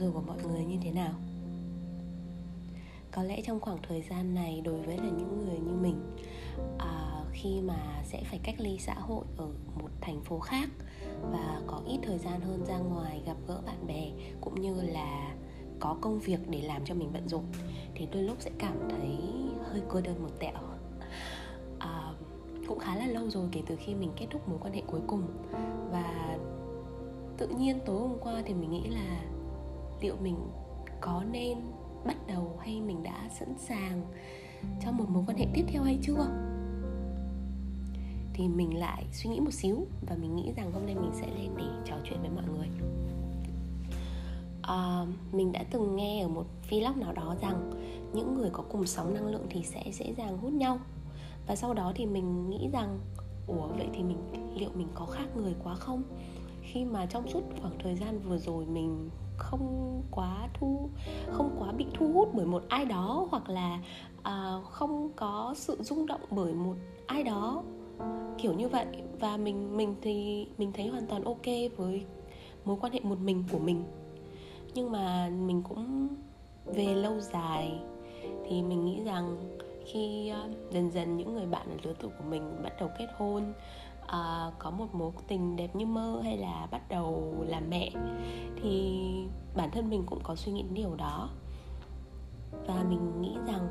dù của mọi người như thế nào? Có lẽ trong khoảng thời gian này đối với là những người như mình à, khi mà sẽ phải cách ly xã hội ở một thành phố khác và có ít thời gian hơn ra ngoài gặp gỡ bạn bè cũng như là có công việc để làm cho mình bận rộn thì đôi lúc sẽ cảm thấy hơi cô đơn một tẹo. À, cũng khá là lâu rồi kể từ khi mình kết thúc mối quan hệ cuối cùng và tự nhiên tối hôm qua thì mình nghĩ là liệu mình có nên bắt đầu hay mình đã sẵn sàng cho một mối quan hệ tiếp theo hay chưa? Thì mình lại suy nghĩ một xíu và mình nghĩ rằng hôm nay mình sẽ lên để trò chuyện với mọi người. À, mình đã từng nghe ở một vlog nào đó rằng những người có cùng sóng năng lượng thì sẽ dễ dàng hút nhau. Và sau đó thì mình nghĩ rằng ủa vậy thì mình liệu mình có khác người quá không? Khi mà trong suốt khoảng thời gian vừa rồi mình không quá thu không quá bị thu hút bởi một ai đó hoặc là uh, không có sự rung động bởi một ai đó kiểu như vậy. Và mình mình thì mình thấy hoàn toàn ok với mối quan hệ một mình của mình. Nhưng mà mình cũng về lâu dài thì mình nghĩ rằng khi uh, dần dần những người bạn ở lứa tuổi của mình bắt đầu kết hôn uh, có một mối tình đẹp như mơ hay là bắt đầu làm mẹ thì bản thân mình cũng có suy nghĩ điều đó. Và mình nghĩ rằng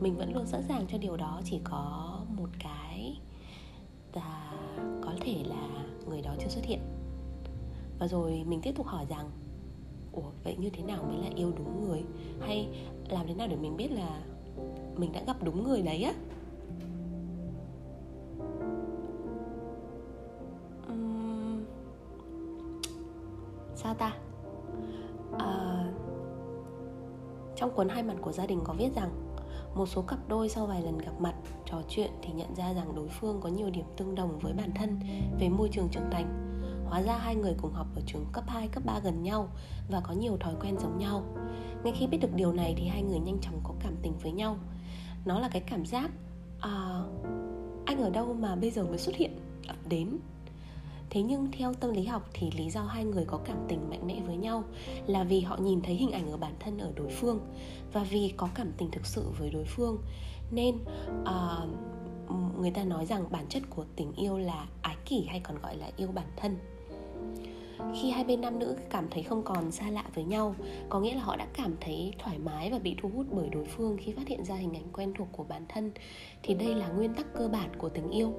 mình vẫn luôn sẵn sàng cho điều đó chỉ có một cái là có thể là người đó chưa xuất hiện. Và rồi mình tiếp tục hỏi rằng ủa vậy như thế nào mới là yêu đúng người? Hay làm thế nào để mình biết là mình đã gặp đúng người đấy á? Sao ta à, trong cuốn hai mặt của gia đình có viết rằng một số cặp đôi sau vài lần gặp mặt trò chuyện thì nhận ra rằng đối phương có nhiều điểm tương đồng với bản thân về môi trường trưởng thành Hóa ra hai người cùng học ở trường cấp 2, cấp 3 gần nhau và có nhiều thói quen giống nhau. Ngay khi biết được điều này thì hai người nhanh chóng có cảm tình với nhau. Nó là cái cảm giác à, anh ở đâu mà bây giờ mới xuất hiện ập đến Thế nhưng theo tâm lý học thì lý do hai người có cảm tình mạnh mẽ với nhau là vì họ nhìn thấy hình ảnh ở bản thân ở đối phương và vì có cảm tình thực sự với đối phương. Nên uh, người ta nói rằng bản chất của tình yêu là ái kỷ hay còn gọi là yêu bản thân. Khi hai bên nam nữ cảm thấy không còn xa lạ với nhau có nghĩa là họ đã cảm thấy thoải mái và bị thu hút bởi đối phương khi phát hiện ra hình ảnh quen thuộc của bản thân thì đây là nguyên tắc cơ bản của tình yêu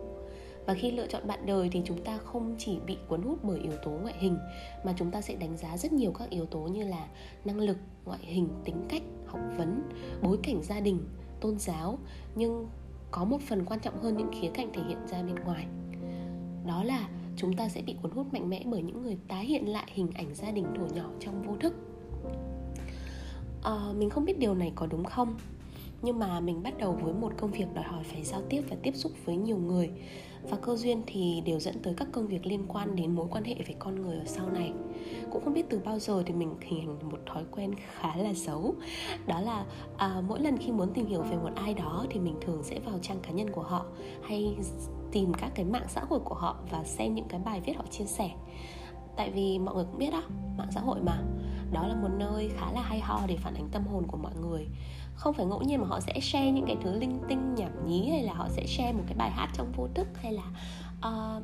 và khi lựa chọn bạn đời thì chúng ta không chỉ bị cuốn hút bởi yếu tố ngoại hình mà chúng ta sẽ đánh giá rất nhiều các yếu tố như là năng lực ngoại hình tính cách học vấn bối cảnh gia đình tôn giáo. Nhưng có một phần quan trọng hơn những khía cạnh thể hiện ra bên ngoài. Đó là chúng ta sẽ bị cuốn hút mạnh mẽ bởi những người tái hiện lại hình ảnh gia đình thuở nhỏ trong vô thức. À, mình không biết điều này có đúng không? Nhưng mà mình bắt đầu với một công việc đòi hỏi phải giao tiếp và tiếp xúc với nhiều người. Và cơ duyên thì đều dẫn tới các công việc liên quan đến mối quan hệ với con người ở sau này. Cũng không biết từ bao giờ thì mình hình thành một thói quen khá là xấu. Đó là à, mỗi lần khi muốn tìm hiểu về một ai đó thì mình thường sẽ vào trang cá nhân của họ hay tìm các cái mạng xã hội của họ và xem những cái bài viết họ chia sẻ. Tại vì mọi người cũng biết đó mạng xã hội mà. Đó là một nơi khá là hay ho để phản ánh tâm hồn của mọi người không phải ngẫu nhiên mà họ sẽ share những cái thứ linh tinh nhảm nhí hay là họ sẽ share một cái bài hát trong vô thức hay là uh,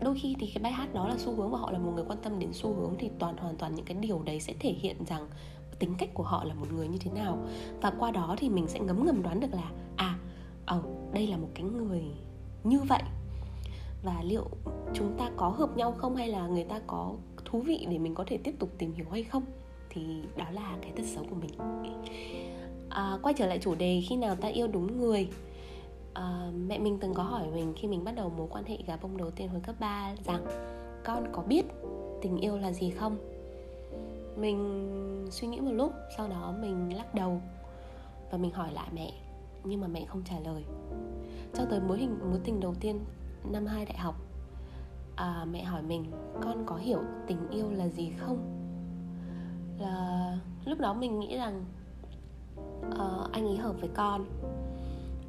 đôi khi thì cái bài hát đó là xu hướng và họ là một người quan tâm đến xu hướng thì toàn hoàn toàn những cái điều đấy sẽ thể hiện rằng tính cách của họ là một người như thế nào. Và qua đó thì mình sẽ ngấm ngầm đoán được là à oh, đây là một cái người như vậy. Và liệu chúng ta có hợp nhau không hay là người ta có thú vị để mình có thể tiếp tục tìm hiểu hay không thì đó là cái tật xấu của mình à, quay trở lại chủ đề khi nào ta yêu đúng người. À, mẹ mình từng có hỏi mình khi mình bắt đầu mối quan hệ gà bông đầu tiên hồi cấp 3 rằng con có biết tình yêu là gì không? Mình suy nghĩ một lúc sau đó mình lắc đầu và mình hỏi lại mẹ nhưng mà mẹ không trả lời. Cho tới mối hình mối tình đầu tiên năm hai đại học à, mẹ hỏi mình con có hiểu tình yêu là gì không? Là lúc đó mình nghĩ rằng uh, anh ấy hợp với con.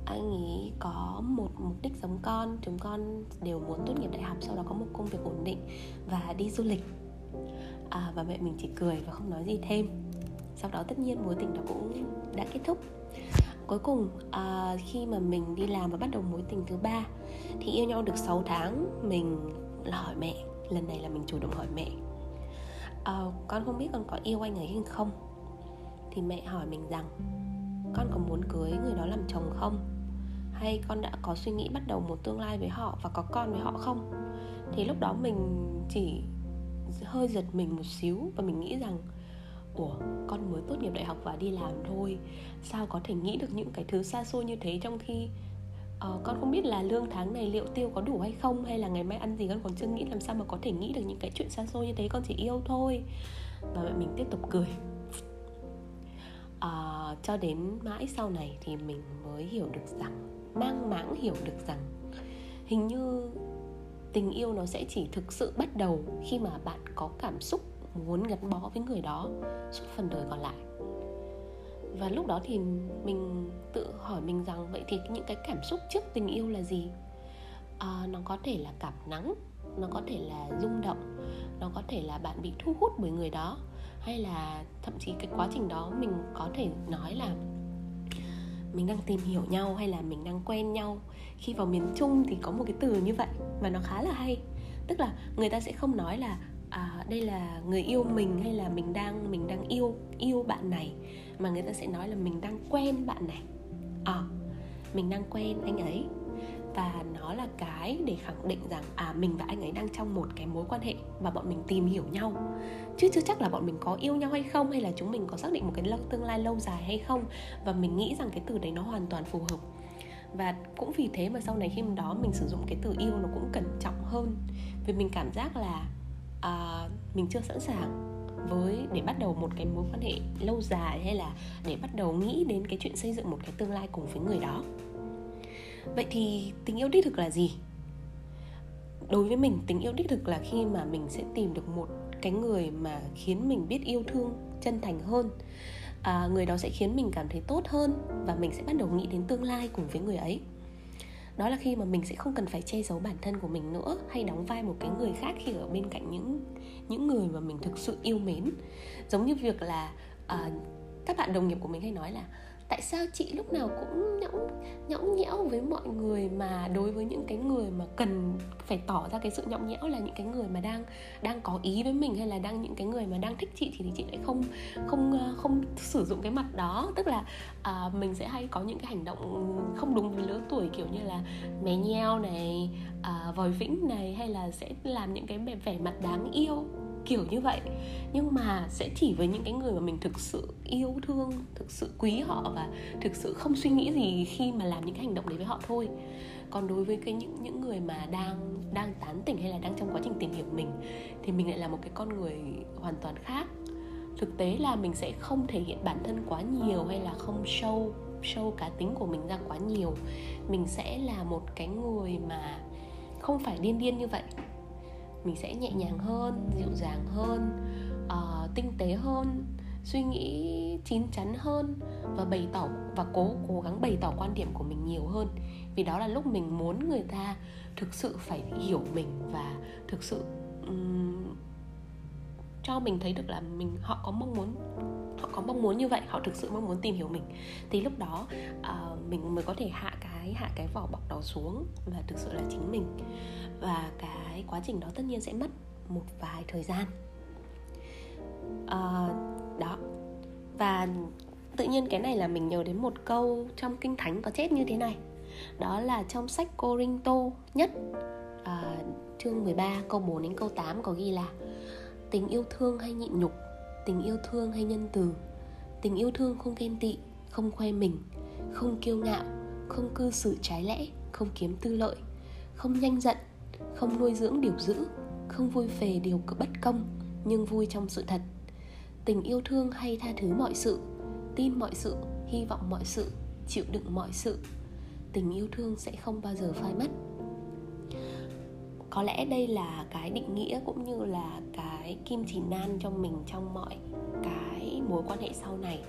Anh ấy có một mục đích giống con chúng con đều muốn tốt nghiệp đại học sau đó có một công việc ổn định và đi du lịch. À, và mẹ mình chỉ cười và không nói gì thêm. Sau đó tất nhiên mối tình đó cũng đã kết thúc. Cuối cùng à, khi mà mình đi làm và bắt đầu mối tình thứ ba thì yêu nhau được 6 tháng mình là hỏi mẹ. Lần này là mình chủ động hỏi mẹ. À, con không biết con có yêu anh ấy hay không. Thì mẹ hỏi mình rằng con có muốn cưới người đó làm chồng không? Hay con đã có suy nghĩ bắt đầu một tương lai với họ và có con với họ không? Thì lúc đó mình chỉ hơi giật mình một xíu và mình nghĩ rằng ủa con mới tốt nghiệp đại học và đi làm thôi sao có thể nghĩ được những cái thứ xa xôi như thế trong khi uh, con không biết là lương tháng này liệu tiêu có đủ hay không? Hay là ngày mai ăn gì con còn chưa nghĩ làm sao mà có thể nghĩ được những cái chuyện xa xôi như thế con chỉ yêu thôi. Và mẹ mình tiếp tục cười uh, cho đến mãi sau này thì mình mới hiểu được rằng mang mãng hiểu được rằng hình như tình yêu nó sẽ chỉ thực sự bắt đầu khi mà bạn có cảm xúc muốn gắn bó với người đó suốt phần đời còn lại. Và lúc đó thì mình tự hỏi mình rằng vậy thì những cái cảm xúc trước tình yêu là gì? À, nó có thể là cảm nắng nó có thể là rung động nó có thể là bạn bị thu hút bởi người đó hay là thậm chí cái quá trình đó mình có thể nói là mình đang tìm hiểu nhau hay là mình đang quen nhau. Khi vào miền trung thì có một cái từ như vậy và nó khá là hay. Tức là người ta sẽ không nói là à, đây là người yêu mình hay là mình đang mình đang yêu yêu bạn này mà người ta sẽ nói là mình đang quen bạn này. À, mình đang quen anh ấy và nó là cái để khẳng định rằng à mình và anh ấy đang trong một cái mối quan hệ và bọn mình tìm hiểu nhau. Chứ chưa chắc là bọn mình có yêu nhau hay không hay là chúng mình có xác định một cái tương lai lâu dài hay không. Và mình nghĩ rằng cái từ đấy nó hoàn toàn phù hợp. Và cũng vì thế mà sau này khi đó mình sử dụng cái từ yêu nó cũng cẩn trọng hơn. Vì mình cảm giác là à, mình chưa sẵn sàng với để bắt đầu một cái mối quan hệ lâu dài hay là để bắt đầu nghĩ đến cái chuyện xây dựng một cái tương lai cùng với người đó vậy thì tình yêu đích thực là gì? Đối với mình tình yêu đích thực là khi mà mình sẽ tìm được một cái người mà khiến mình biết yêu thương chân thành hơn. À, người đó sẽ khiến mình cảm thấy tốt hơn và mình sẽ bắt đầu nghĩ đến tương lai cùng với người ấy. Đó là khi mà mình sẽ không cần phải che giấu bản thân của mình nữa hay đóng vai một cái người khác khi ở bên cạnh những những người mà mình thực sự yêu mến. Giống như việc là à, các bạn đồng nghiệp của mình hay nói là tại sao chị lúc nào cũng nhõng nhõng nhẽo với mọi người mà đối với những cái người mà cần phải tỏ ra cái sự nhõng nhẽo là những cái người mà đang đang có ý với mình hay là đang những cái người mà đang thích chị thì, thì chị lại không không ờ, không sử dụng cái mặt đó? Tức là à, mình sẽ hay có những cái hành động không đúng với lứa tuổi kiểu như là mè nheo này à, vòi vĩnh này hay là sẽ làm những cái vẻ mặt đáng yêu kiểu như vậy. Nhưng mà sẽ chỉ với những cái người mà mình thực sự yêu thương, thực sự quý họ và thực sự không suy nghĩ gì khi mà làm những cái hành động đấy với họ thôi. Còn đối với cái những những người mà đang đang tán tỉnh hay là đang trong quá trình tìm hiểu mình, thì mình lại là một cái con người hoàn toàn khác. Thực tế là mình sẽ không thể hiện bản thân quá nhiều hay là không show show cá tính của mình ra quá nhiều. Mình sẽ là một cái người mà không phải điên điên như vậy mình sẽ nhẹ nhàng hơn dịu dàng hơn uh, tinh tế hơn suy nghĩ chín chắn hơn và bày tỏ và cố cố gắng bày tỏ quan điểm của mình nhiều hơn. Vì đó là lúc mình muốn người ta thực sự phải hiểu mình và thực sự um, cho mình thấy được là mình họ có mong muốn họ có mong muốn như vậy họ thực sự mong muốn tìm hiểu mình. Thì lúc đó uh, mình mới có thể hạ cái hạ cái vỏ bọc đó xuống và thực sự là chính mình. Và cái quá trình đó tất nhiên sẽ mất một vài thời gian. À, đó. Và tự nhiên cái này là mình nhớ đến một câu trong kinh thánh có chết như thế này. Đó là trong sách Corinto nhất à, chương 13 câu 4 đến câu 8 có ghi là tình yêu thương hay nhịn nhục tình yêu thương hay nhân từ tình yêu thương không ghen tị không khoe mình không kiêu ngạo không cư xử trái lẽ, không kiếm tư lợi, không nhanh giận, không nuôi dưỡng điều dữ, không vui về điều bất công, nhưng vui trong sự thật. Tình yêu thương hay tha thứ mọi sự, tin mọi sự, hy vọng mọi sự, chịu đựng mọi sự, tình yêu thương sẽ không bao giờ phai mất. Có lẽ đây là cái định nghĩa cũng như là cái kim chỉ nan cho mình trong mọi cái mối quan hệ sau này.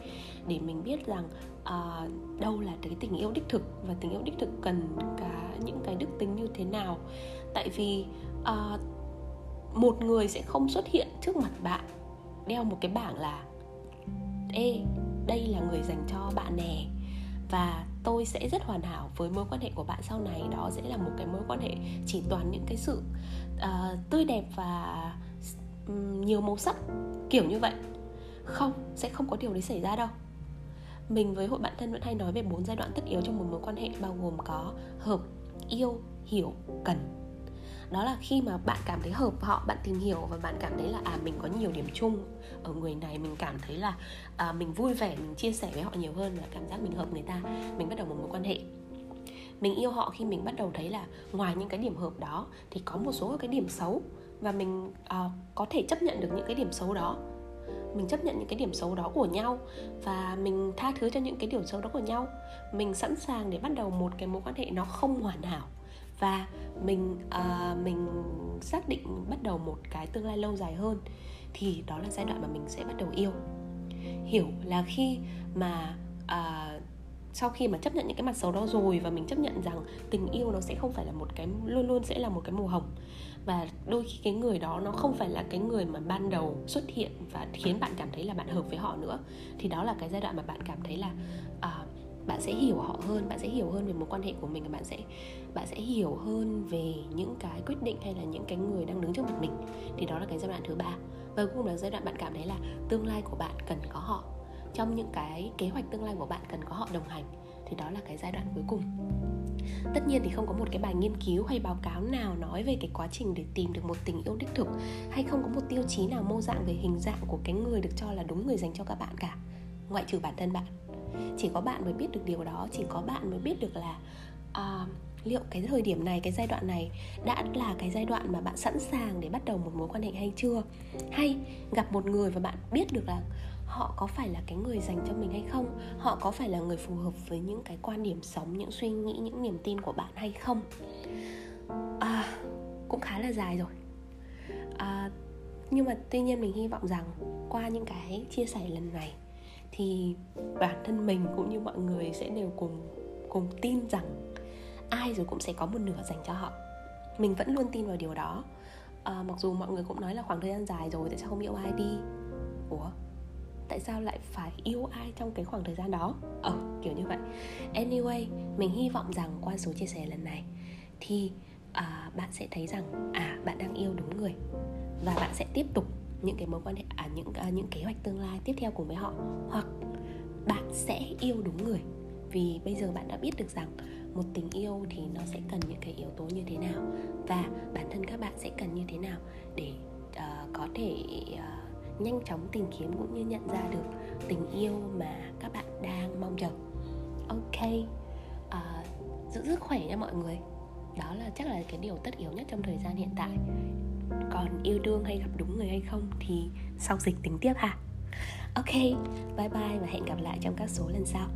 Để mình biết rằng uh, đâu là cái tình yêu đích thực và tình yêu đích thực cần cả những cái đức tính như thế nào? Tại vì uh, một người sẽ không xuất hiện trước mặt bạn đeo một cái bảng là ê đây là người dành cho bạn nè. Và tôi sẽ rất hoàn hảo với mối quan hệ của bạn sau này. Đó sẽ là một cái mối quan hệ chỉ toàn những cái sự uh, tươi đẹp và um, nhiều màu sắc kiểu như vậy. Không sẽ không có điều đấy xảy ra đâu mình với hội bạn thân vẫn hay nói về bốn giai đoạn tất yếu trong một mối quan hệ bao gồm có hợp yêu hiểu cần. Đó là khi mà bạn cảm thấy hợp họ bạn tìm hiểu và bạn cảm thấy là à mình có nhiều điểm chung ở người này mình cảm thấy là à, mình vui vẻ mình chia sẻ với họ nhiều hơn và cảm giác mình hợp người ta mình bắt đầu một mối quan hệ. Mình yêu họ khi mình bắt đầu thấy là ngoài những cái điểm hợp đó thì có một số cái điểm xấu và mình à, có thể chấp nhận được những cái điểm xấu đó mình chấp nhận những cái điểm xấu đó của nhau và mình tha thứ cho những cái điểm xấu đó của nhau. Mình sẵn sàng để bắt đầu một cái mối quan hệ nó không hoàn hảo và mình uh, mình xác định bắt đầu một cái tương lai lâu dài hơn thì đó là giai đoạn mà mình sẽ bắt đầu yêu. Hiểu là khi mà uh, sau khi mà chấp nhận những cái mặt xấu đó rồi và mình chấp nhận rằng tình yêu nó sẽ không phải là một cái luôn luôn sẽ là một cái màu hồng và đôi khi cái người đó nó không phải là cái người mà ban đầu xuất hiện và khiến bạn cảm thấy là bạn hợp với họ nữa. Thì đó là cái giai đoạn mà bạn cảm thấy là uh, bạn sẽ hiểu họ hơn bạn sẽ hiểu hơn về mối quan hệ của mình và bạn sẽ bạn sẽ hiểu hơn về những cái quyết định hay là những cái người đang đứng trước mặt mình. Thì đó là cái giai đoạn thứ ba. Và cuối cùng là giai đoạn bạn cảm thấy là tương lai của bạn cần có họ. Trong những cái kế hoạch tương lai của bạn cần có họ đồng hành. Thì đó là cái giai đoạn cuối cùng tất nhiên thì không có một cái bài nghiên cứu hay báo cáo nào nói về cái quá trình để tìm được một tình yêu đích thực hay không có một tiêu chí nào mô dạng về hình dạng của cái người được cho là đúng người dành cho các bạn cả. Ngoại trừ bản thân bạn. Chỉ có bạn mới biết được điều đó chỉ có bạn mới biết được là uh, liệu cái thời điểm này cái giai đoạn này đã là cái giai đoạn mà bạn sẵn sàng để bắt đầu một mối quan hệ hay chưa? Hay gặp một người và bạn biết được là họ có phải là cái người dành cho mình hay không? Họ có phải là người phù hợp với những cái quan điểm sống những suy nghĩ những niềm tin của bạn hay không? À, cũng khá là dài rồi. À, nhưng mà tuy nhiên mình hy vọng rằng qua những cái chia sẻ lần này thì bản thân mình cũng như mọi người sẽ đều cùng cùng tin rằng ai rồi cũng sẽ có một nửa dành cho họ. Mình vẫn luôn tin vào điều đó. À, mặc dù mọi người cũng nói là khoảng thời gian dài rồi tại sao không yêu ai đi? Ủa? Tại sao lại phải yêu ai trong cái khoảng thời gian đó? Ờ kiểu như vậy. Anyway mình hy vọng rằng qua số chia sẻ lần này thì à, bạn sẽ thấy rằng à bạn đang yêu đúng người. Và bạn sẽ tiếp tục những cái mối quan hệ à những à, những kế hoạch tương lai tiếp theo cùng với họ. Hoặc bạn sẽ yêu đúng người. Vì bây giờ bạn đã biết được rằng một tình yêu thì nó sẽ cần những cái yếu tố như thế nào. Và bản thân các bạn sẽ cần như thế nào để uh, có thể uh, nhanh chóng tìm kiếm cũng như nhận ra được tình yêu mà các bạn đang mong chờ. Ok uh, giữ sức khỏe nha mọi người. Đó là chắc là cái điều tất yếu nhất trong thời gian hiện tại. Còn yêu đương hay gặp đúng người hay không thì sau dịch tính tiếp ha. Ok bye bye và hẹn gặp lại trong các số lần sau.